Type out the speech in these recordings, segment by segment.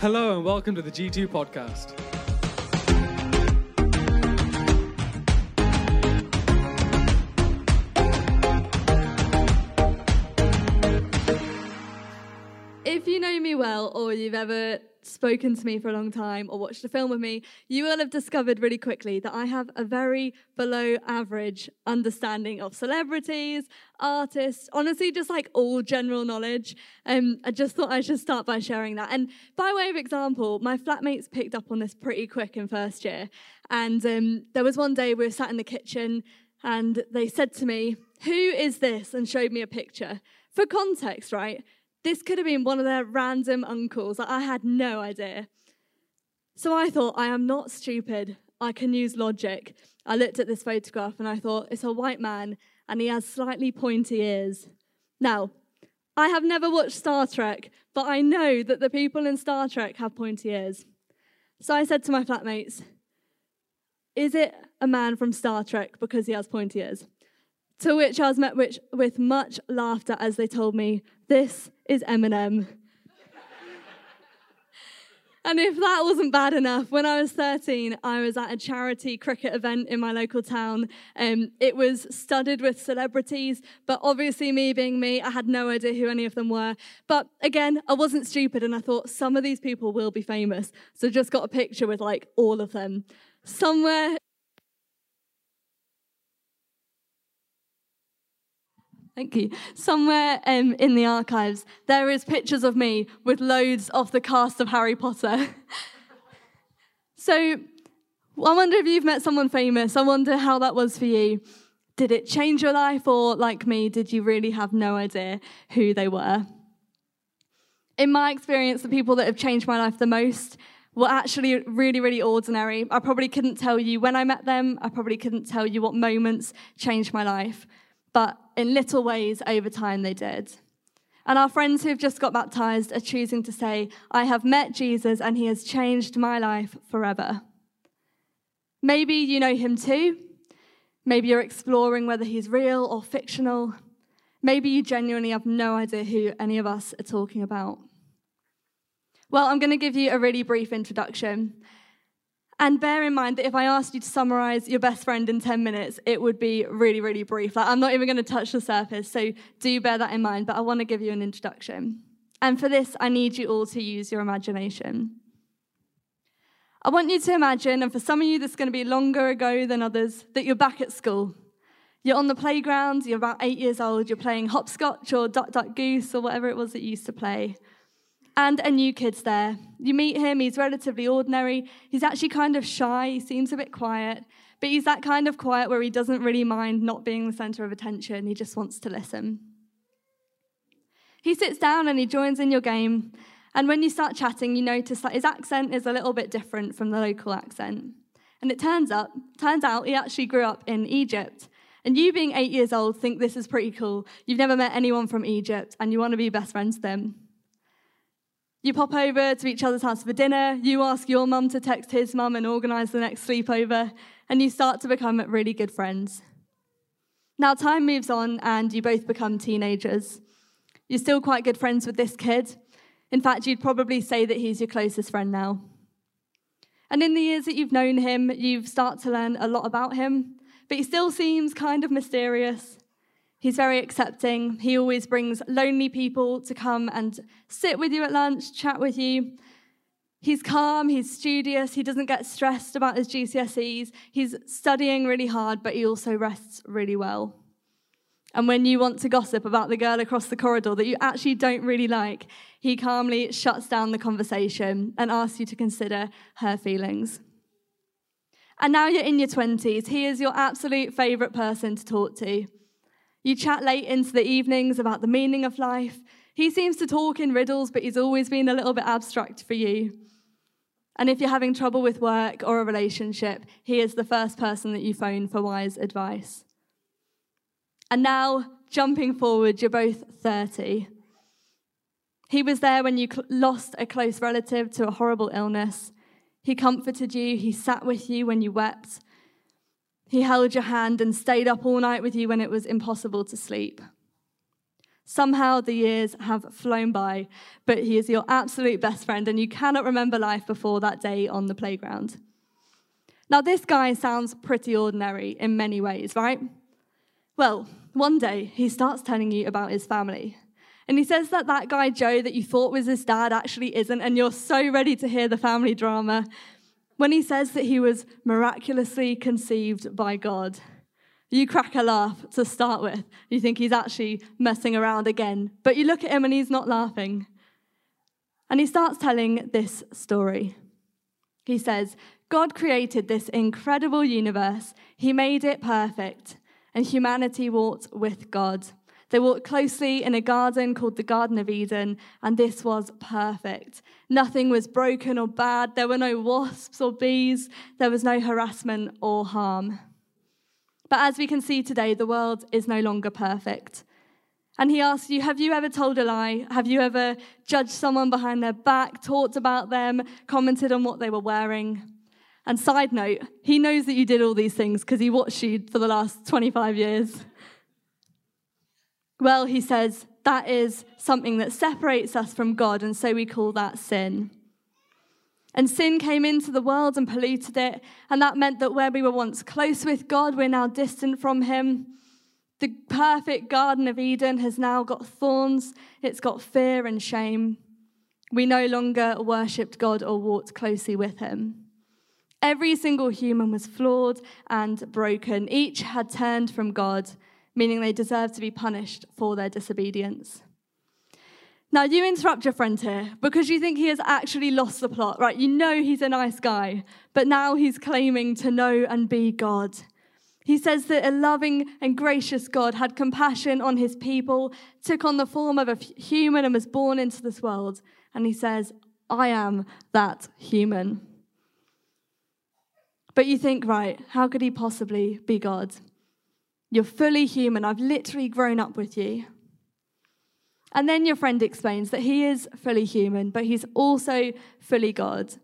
Hello and welcome to the G2 podcast. If you know me well, or you've ever spoken to me for a long time, or watched a film with me, you will have discovered really quickly that I have a very below average understanding of celebrities, artists, honestly, just like all general knowledge. Um, I just thought I should start by sharing that. And by way of example, my flatmates picked up on this pretty quick in first year. And um, there was one day we were sat in the kitchen, and they said to me, Who is this? and showed me a picture. For context, right? This could have been one of their random uncles. Like, I had no idea. So I thought, I am not stupid. I can use logic. I looked at this photograph and I thought, it's a white man and he has slightly pointy ears. Now, I have never watched Star Trek, but I know that the people in Star Trek have pointy ears. So I said to my flatmates, Is it a man from Star Trek because he has pointy ears? To which I was met with, with much laughter as they told me, This is Eminem. and if that wasn't bad enough, when I was 13, I was at a charity cricket event in my local town. Um, it was studded with celebrities, but obviously, me being me, I had no idea who any of them were. But again, I wasn't stupid, and I thought some of these people will be famous. So just got a picture with like all of them. Somewhere Thank you. Somewhere um, in the archives, there is pictures of me with loads of the cast of Harry Potter. so I wonder if you've met someone famous. I wonder how that was for you. Did it change your life, or like me, did you really have no idea who they were? In my experience, the people that have changed my life the most were actually really, really ordinary. I probably couldn't tell you when I met them, I probably couldn't tell you what moments changed my life but in little ways over time they did. And our friends who've just got baptized are choosing to say, I have met Jesus and he has changed my life forever. Maybe you know him too. Maybe you're exploring whether he's real or fictional. Maybe you genuinely have no idea who any of us are talking about. Well, I'm going to give you a really brief introduction. And bear in mind that if I asked you to summarize your best friend in 10 minutes, it would be really, really brief. Like, I'm not even going to touch the surface, so do bear that in mind. But I want to give you an introduction. And for this, I need you all to use your imagination. I want you to imagine, and for some of you, this is going to be longer ago than others, that you're back at school. You're on the playground, you're about eight years old, you're playing hopscotch or duck, duck, goose or whatever it was that you used to play and a new kid's there. You meet him, he's relatively ordinary. He's actually kind of shy, he seems a bit quiet, but he's that kind of quiet where he doesn't really mind not being the center of attention, he just wants to listen. He sits down and he joins in your game, and when you start chatting, you notice that his accent is a little bit different from the local accent. And it turns up, turns out he actually grew up in Egypt. And you being eight years old think this is pretty cool. You've never met anyone from Egypt and you want to be best friends with them. You pop over to each other's house for dinner, you ask your mum to text his mum and organise the next sleepover, and you start to become really good friends. Now, time moves on, and you both become teenagers. You're still quite good friends with this kid. In fact, you'd probably say that he's your closest friend now. And in the years that you've known him, you've started to learn a lot about him, but he still seems kind of mysterious. He's very accepting. He always brings lonely people to come and sit with you at lunch, chat with you. He's calm, he's studious, he doesn't get stressed about his GCSEs. He's studying really hard, but he also rests really well. And when you want to gossip about the girl across the corridor that you actually don't really like, he calmly shuts down the conversation and asks you to consider her feelings. And now you're in your 20s. He is your absolute favourite person to talk to. You chat late into the evenings about the meaning of life. He seems to talk in riddles, but he's always been a little bit abstract for you. And if you're having trouble with work or a relationship, he is the first person that you phone for wise advice. And now, jumping forward, you're both 30. He was there when you cl- lost a close relative to a horrible illness. He comforted you, he sat with you when you wept, he held your hand and stayed up all night with you when it was impossible to sleep. Somehow the years have flown by, but he is your absolute best friend, and you cannot remember life before that day on the playground. Now, this guy sounds pretty ordinary in many ways, right? Well, one day he starts telling you about his family. And he says that that guy Joe that you thought was his dad actually isn't, and you're so ready to hear the family drama when he says that he was miraculously conceived by God. You crack a laugh to start with. You think he's actually messing around again. But you look at him and he's not laughing. And he starts telling this story. He says, God created this incredible universe, He made it perfect, and humanity walked with God. They walked closely in a garden called the Garden of Eden, and this was perfect. Nothing was broken or bad. There were no wasps or bees. There was no harassment or harm. But as we can see today, the world is no longer perfect. And he asks you, Have you ever told a lie? Have you ever judged someone behind their back, talked about them, commented on what they were wearing? And side note, he knows that you did all these things because he watched you for the last 25 years. Well, he says, that is something that separates us from God, and so we call that sin. And sin came into the world and polluted it, and that meant that where we were once close with God, we're now distant from Him. The perfect Garden of Eden has now got thorns, it's got fear and shame. We no longer worshipped God or walked closely with Him. Every single human was flawed and broken. Each had turned from God, meaning they deserve to be punished for their disobedience. Now, you interrupt your friend here because you think he has actually lost the plot, right? You know he's a nice guy, but now he's claiming to know and be God. He says that a loving and gracious God had compassion on his people, took on the form of a human, and was born into this world. And he says, I am that human. But you think, right, how could he possibly be God? You're fully human. I've literally grown up with you. And then your friend explains that he is fully human, but he's also fully God.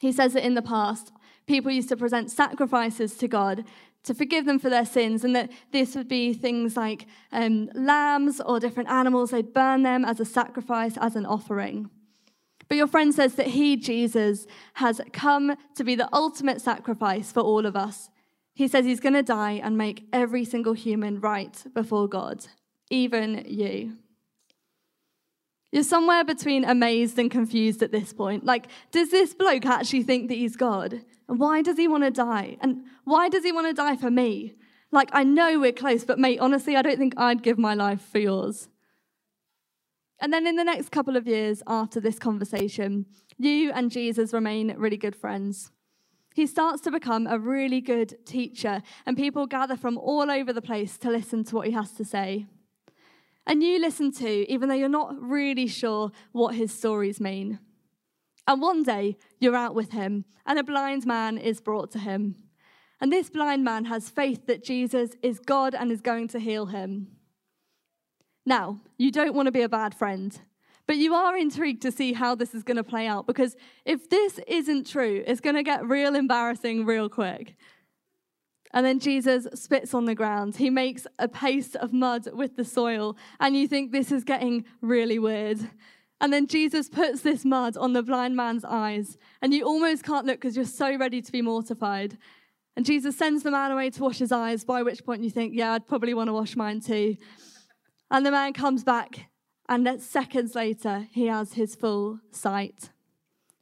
He says that in the past, people used to present sacrifices to God to forgive them for their sins, and that this would be things like um, lambs or different animals. They'd burn them as a sacrifice, as an offering. But your friend says that he, Jesus, has come to be the ultimate sacrifice for all of us. He says he's going to die and make every single human right before God, even you. You're somewhere between amazed and confused at this point. Like, does this bloke actually think that he's God? And why does he want to die? And why does he want to die for me? Like, I know we're close, but mate, honestly, I don't think I'd give my life for yours. And then in the next couple of years after this conversation, you and Jesus remain really good friends. He starts to become a really good teacher, and people gather from all over the place to listen to what he has to say. And you listen too, even though you're not really sure what his stories mean. And one day, you're out with him, and a blind man is brought to him. And this blind man has faith that Jesus is God and is going to heal him. Now, you don't want to be a bad friend, but you are intrigued to see how this is going to play out because if this isn't true, it's going to get real embarrassing real quick. And then Jesus spits on the ground. He makes a paste of mud with the soil, and you think this is getting really weird. And then Jesus puts this mud on the blind man's eyes, and you almost can't look because you're so ready to be mortified. And Jesus sends the man away to wash his eyes, by which point you think, yeah, I'd probably want to wash mine too. And the man comes back, and seconds later, he has his full sight.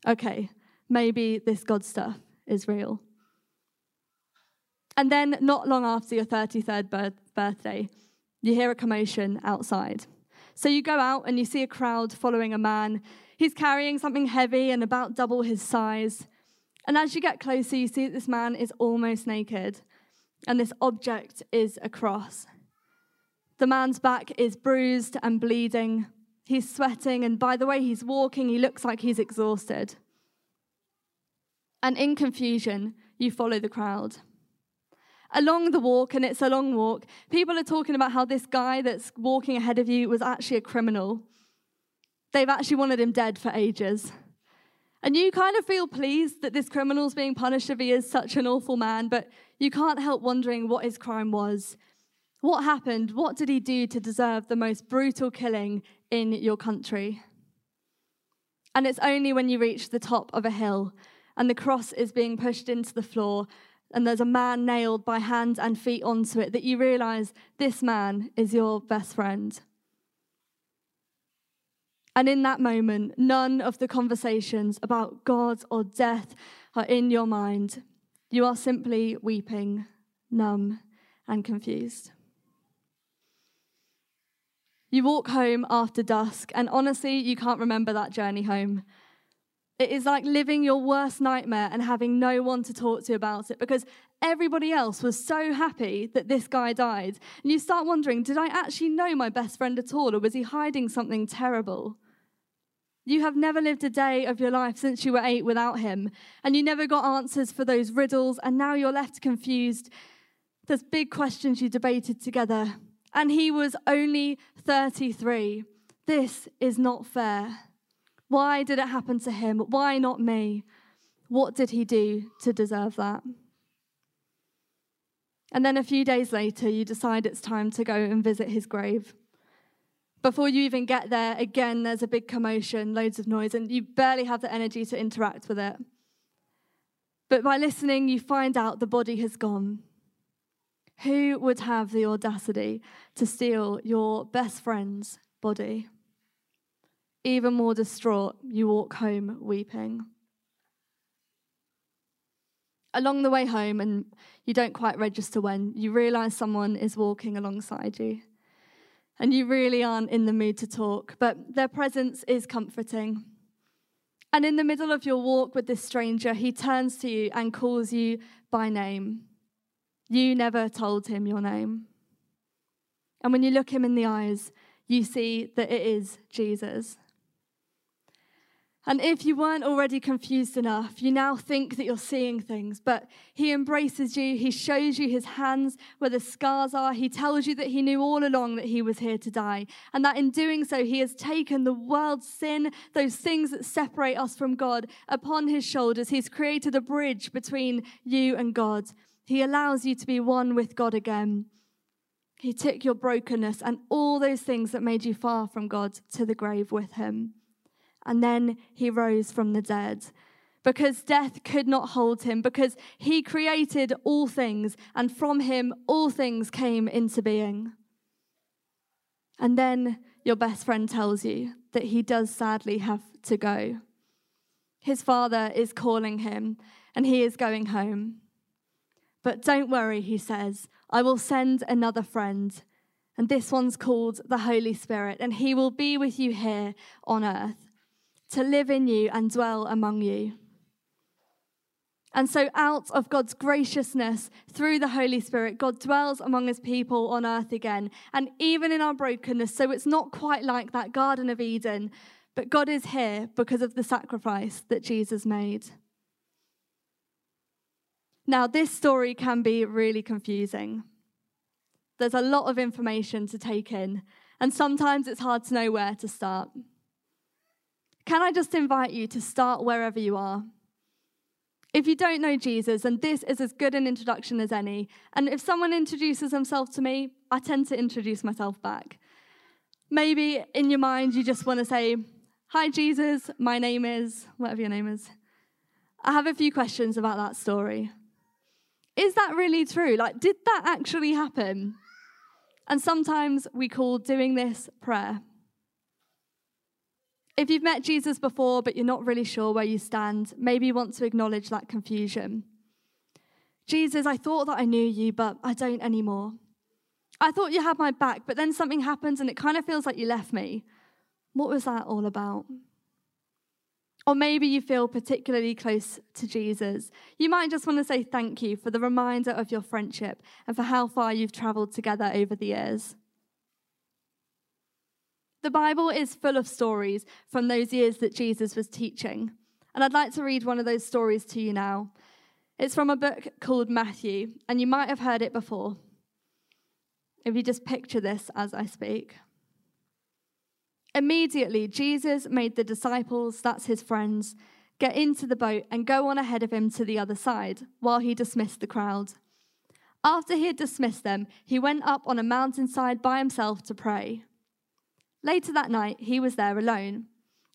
Okay, maybe this God stuff is real. And then, not long after your 33rd birth- birthday, you hear a commotion outside. So you go out and you see a crowd following a man. He's carrying something heavy and about double his size. And as you get closer, you see that this man is almost naked, and this object is a cross. The man's back is bruised and bleeding. He's sweating, and by the way he's walking, he looks like he's exhausted. And in confusion, you follow the crowd. Along the walk, and it's a long walk, people are talking about how this guy that's walking ahead of you was actually a criminal. They've actually wanted him dead for ages. And you kind of feel pleased that this criminal's being punished if he is such an awful man, but you can't help wondering what his crime was What happened? What did he do to deserve the most brutal killing in your country? And it's only when you reach the top of a hill and the cross is being pushed into the floor and there's a man nailed by hands and feet onto it that you realize this man is your best friend. And in that moment, none of the conversations about God or death are in your mind. You are simply weeping, numb, and confused. You walk home after dusk, and honestly, you can't remember that journey home. It is like living your worst nightmare and having no one to talk to about it because everybody else was so happy that this guy died. And you start wondering did I actually know my best friend at all, or was he hiding something terrible? You have never lived a day of your life since you were eight without him, and you never got answers for those riddles, and now you're left confused. There's big questions you debated together and he was only 33. This is not fair. Why did it happen to him? Why not me? What did he do to deserve that? And then a few days later, you decide it's time to go and visit his grave. Before you even get there, again, there's a big commotion, loads of noise, and you barely have the energy to interact with it. But by listening, you find out the body has gone. Who would have the audacity to steal your best friend's body? Even more distraught, you walk home weeping. Along the way home, and you don't quite register when, you realize someone is walking alongside you. And you really aren't in the mood to talk, but their presence is comforting. And in the middle of your walk with this stranger, he turns to you and calls you by name. You never told him your name. And when you look him in the eyes, you see that it is Jesus. And if you weren't already confused enough, you now think that you're seeing things, but he embraces you. He shows you his hands where the scars are. He tells you that he knew all along that he was here to die. And that in doing so, he has taken the world's sin, those things that separate us from God, upon his shoulders. He's created a bridge between you and God. He allows you to be one with God again. He took your brokenness and all those things that made you far from God to the grave with him. And then he rose from the dead because death could not hold him, because he created all things, and from him all things came into being. And then your best friend tells you that he does sadly have to go. His father is calling him, and he is going home. But don't worry, he says, I will send another friend. And this one's called the Holy Spirit, and he will be with you here on earth to live in you and dwell among you. And so, out of God's graciousness through the Holy Spirit, God dwells among his people on earth again. And even in our brokenness, so it's not quite like that Garden of Eden, but God is here because of the sacrifice that Jesus made. Now, this story can be really confusing. There's a lot of information to take in, and sometimes it's hard to know where to start. Can I just invite you to start wherever you are? If you don't know Jesus, and this is as good an introduction as any, and if someone introduces themselves to me, I tend to introduce myself back. Maybe in your mind you just want to say, Hi, Jesus, my name is, whatever your name is. I have a few questions about that story. Is that really true? Like, did that actually happen? And sometimes we call doing this prayer. If you've met Jesus before, but you're not really sure where you stand, maybe you want to acknowledge that confusion. Jesus, I thought that I knew you, but I don't anymore. I thought you had my back, but then something happens and it kind of feels like you left me. What was that all about? Or maybe you feel particularly close to Jesus. You might just want to say thank you for the reminder of your friendship and for how far you've traveled together over the years. The Bible is full of stories from those years that Jesus was teaching. And I'd like to read one of those stories to you now. It's from a book called Matthew, and you might have heard it before. If you just picture this as I speak. Immediately, Jesus made the disciples, that's his friends, get into the boat and go on ahead of him to the other side while he dismissed the crowd. After he had dismissed them, he went up on a mountainside by himself to pray. Later that night, he was there alone,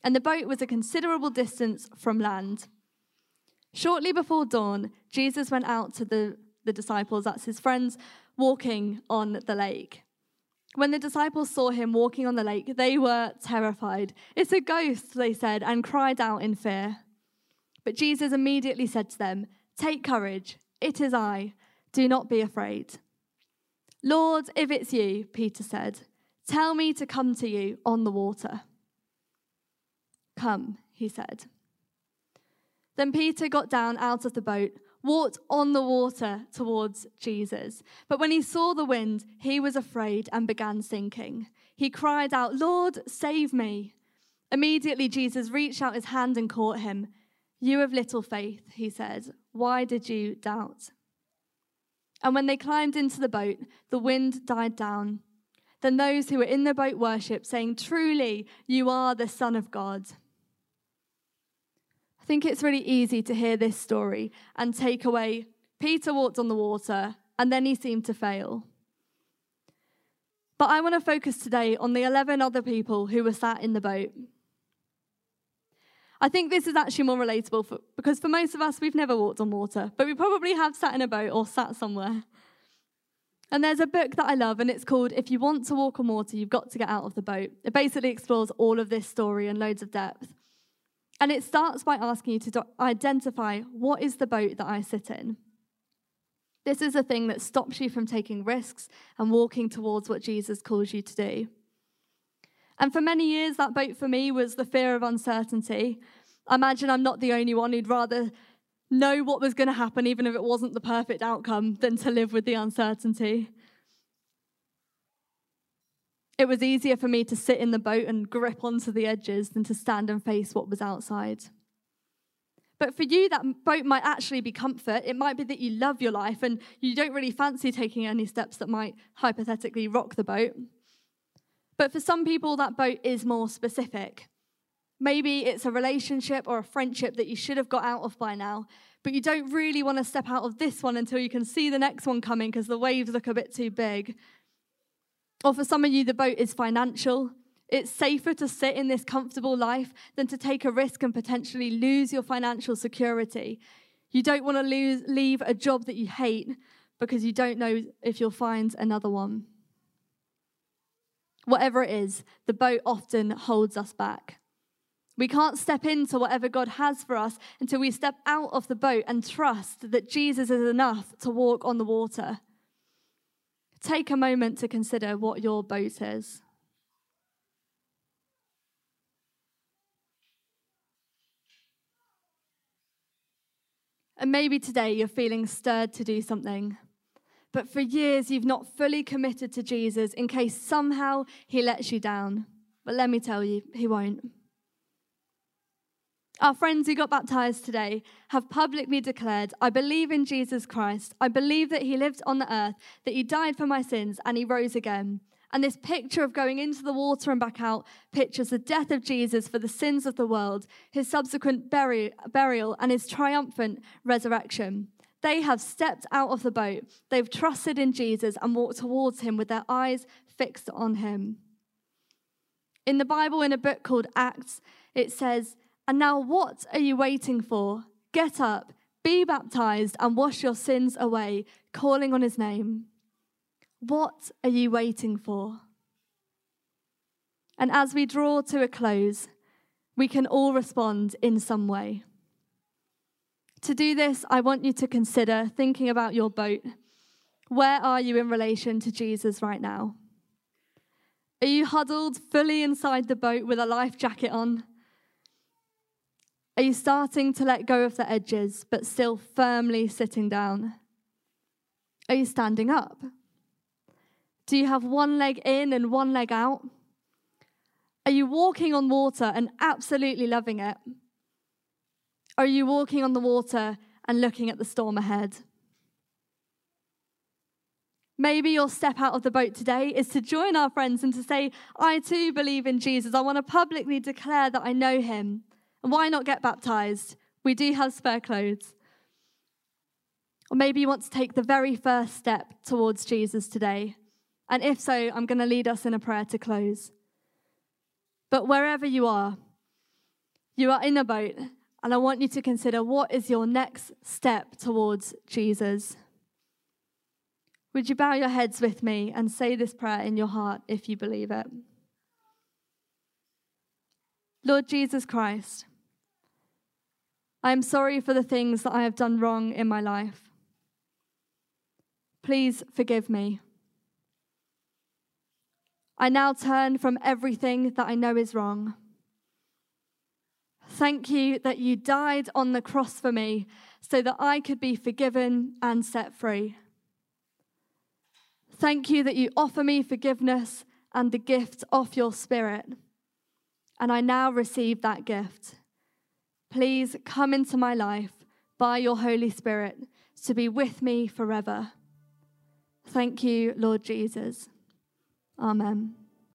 and the boat was a considerable distance from land. Shortly before dawn, Jesus went out to the, the disciples, that's his friends, walking on the lake. When the disciples saw him walking on the lake, they were terrified. It's a ghost, they said, and cried out in fear. But Jesus immediately said to them, Take courage, it is I. Do not be afraid. Lord, if it's you, Peter said, tell me to come to you on the water. Come, he said. Then Peter got down out of the boat, walked on the water towards Jesus. But when he saw the wind, he was afraid and began sinking. He cried out, Lord, save me. Immediately, Jesus reached out his hand and caught him. You have little faith, he said. Why did you doubt? And when they climbed into the boat, the wind died down. Then those who were in the boat worshipped, saying, Truly, you are the Son of God. I think it's really easy to hear this story and take away Peter walked on the water and then he seemed to fail. But I want to focus today on the 11 other people who were sat in the boat. I think this is actually more relatable for, because for most of us, we've never walked on water, but we probably have sat in a boat or sat somewhere. And there's a book that I love, and it's called If You Want to Walk on Water, You've Got to Get Out of the Boat. It basically explores all of this story in loads of depth. And it starts by asking you to identify what is the boat that I sit in. This is a thing that stops you from taking risks and walking towards what Jesus calls you to do. And for many years, that boat for me was the fear of uncertainty. I imagine I'm not the only one who'd rather know what was going to happen, even if it wasn't the perfect outcome, than to live with the uncertainty. It was easier for me to sit in the boat and grip onto the edges than to stand and face what was outside. But for you, that boat might actually be comfort. It might be that you love your life and you don't really fancy taking any steps that might hypothetically rock the boat. But for some people, that boat is more specific. Maybe it's a relationship or a friendship that you should have got out of by now, but you don't really want to step out of this one until you can see the next one coming because the waves look a bit too big. Or for some of you, the boat is financial. It's safer to sit in this comfortable life than to take a risk and potentially lose your financial security. You don't want to lose, leave a job that you hate because you don't know if you'll find another one. Whatever it is, the boat often holds us back. We can't step into whatever God has for us until we step out of the boat and trust that Jesus is enough to walk on the water. Take a moment to consider what your boat is. And maybe today you're feeling stirred to do something but for years you've not fully committed to Jesus in case somehow he lets you down. But let me tell you, he won't. Our friends who got baptized today have publicly declared, I believe in Jesus Christ. I believe that he lived on the earth, that he died for my sins, and he rose again. And this picture of going into the water and back out pictures the death of Jesus for the sins of the world, his subsequent burial, and his triumphant resurrection. They have stepped out of the boat. They've trusted in Jesus and walked towards him with their eyes fixed on him. In the Bible, in a book called Acts, it says, And now what are you waiting for? Get up, be baptized, and wash your sins away, calling on his name. What are you waiting for? And as we draw to a close, we can all respond in some way. To do this, I want you to consider thinking about your boat. Where are you in relation to Jesus right now? Are you huddled fully inside the boat with a life jacket on? Are you starting to let go of the edges, but still firmly sitting down? Are you standing up? Do you have one leg in and one leg out? Are you walking on water and absolutely loving it? Are you walking on the water and looking at the storm ahead? Maybe your step out of the boat today is to join our friends and to say, I too believe in Jesus. I want to publicly declare that I know him. And why not get baptized? We do have spare clothes. Or maybe you want to take the very first step towards Jesus today. And if so, I'm going to lead us in a prayer to close. But wherever you are, you are in a boat, and I want you to consider what is your next step towards Jesus. Would you bow your heads with me and say this prayer in your heart if you believe it? Lord Jesus Christ, I am sorry for the things that I have done wrong in my life. Please forgive me. I now turn from everything that I know is wrong. Thank you that you died on the cross for me so that I could be forgiven and set free. Thank you that you offer me forgiveness and the gift of your Spirit. And I now receive that gift. Please come into my life by your Holy Spirit to be with me forever. Thank you, Lord Jesus. Amen.